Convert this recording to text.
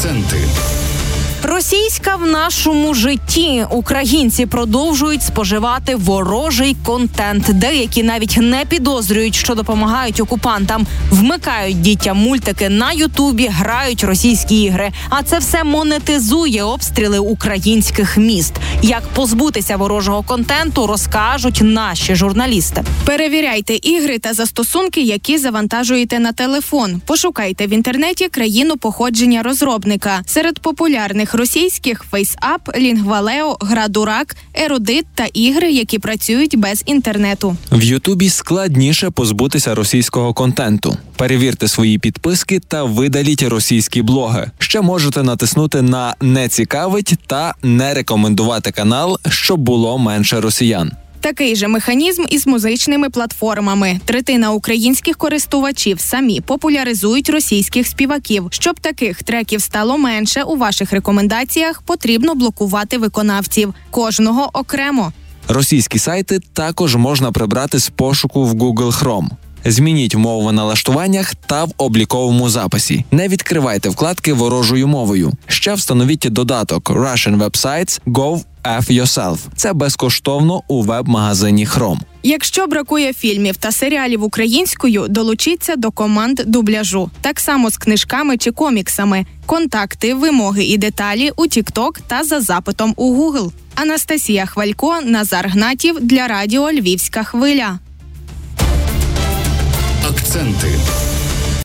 Акценти. Російська в нашому житті українці продовжують споживати ворожий контент. Деякі навіть не підозрюють, що допомагають окупантам, вмикають дітям мультики на Ютубі, грають російські ігри. А це все монетизує обстріли українських міст. Як позбутися ворожого контенту, розкажуть наші журналісти. Перевіряйте ігри та застосунки, які завантажуєте на телефон. Пошукайте в інтернеті країну походження розробника серед популярних російських FaceApp, Lingvaleo, Градурак, Ерудит та ігри, які працюють без інтернету. В Ютубі складніше позбутися російського контенту. Перевірте свої підписки та видаліть російські блоги. Ще можете натиснути на не цікавить та не рекомендувати канал, щоб було менше росіян. Такий же механізм із музичними платформами. Третина українських користувачів самі популяризують російських співаків. Щоб таких треків стало менше у ваших рекомендаціях, потрібно блокувати виконавців кожного окремо. Російські сайти також можна прибрати з пошуку в Google Chrome. Змініть мову в налаштуваннях та в обліковому записі. Не відкривайте вкладки ворожою мовою. Ще встановіть додаток Russian Websites Go Yourself. Це безкоштовно у веб-магазині Chrome. Якщо бракує фільмів та серіалів українською, долучіться до команд дубляжу. Так само з книжками чи коміксами. Контакти, вимоги і деталі у TikTok та за запитом у Google. Анастасія Хвалько, Назар Гнатів для Радіо Львівська хвиля. Акценти.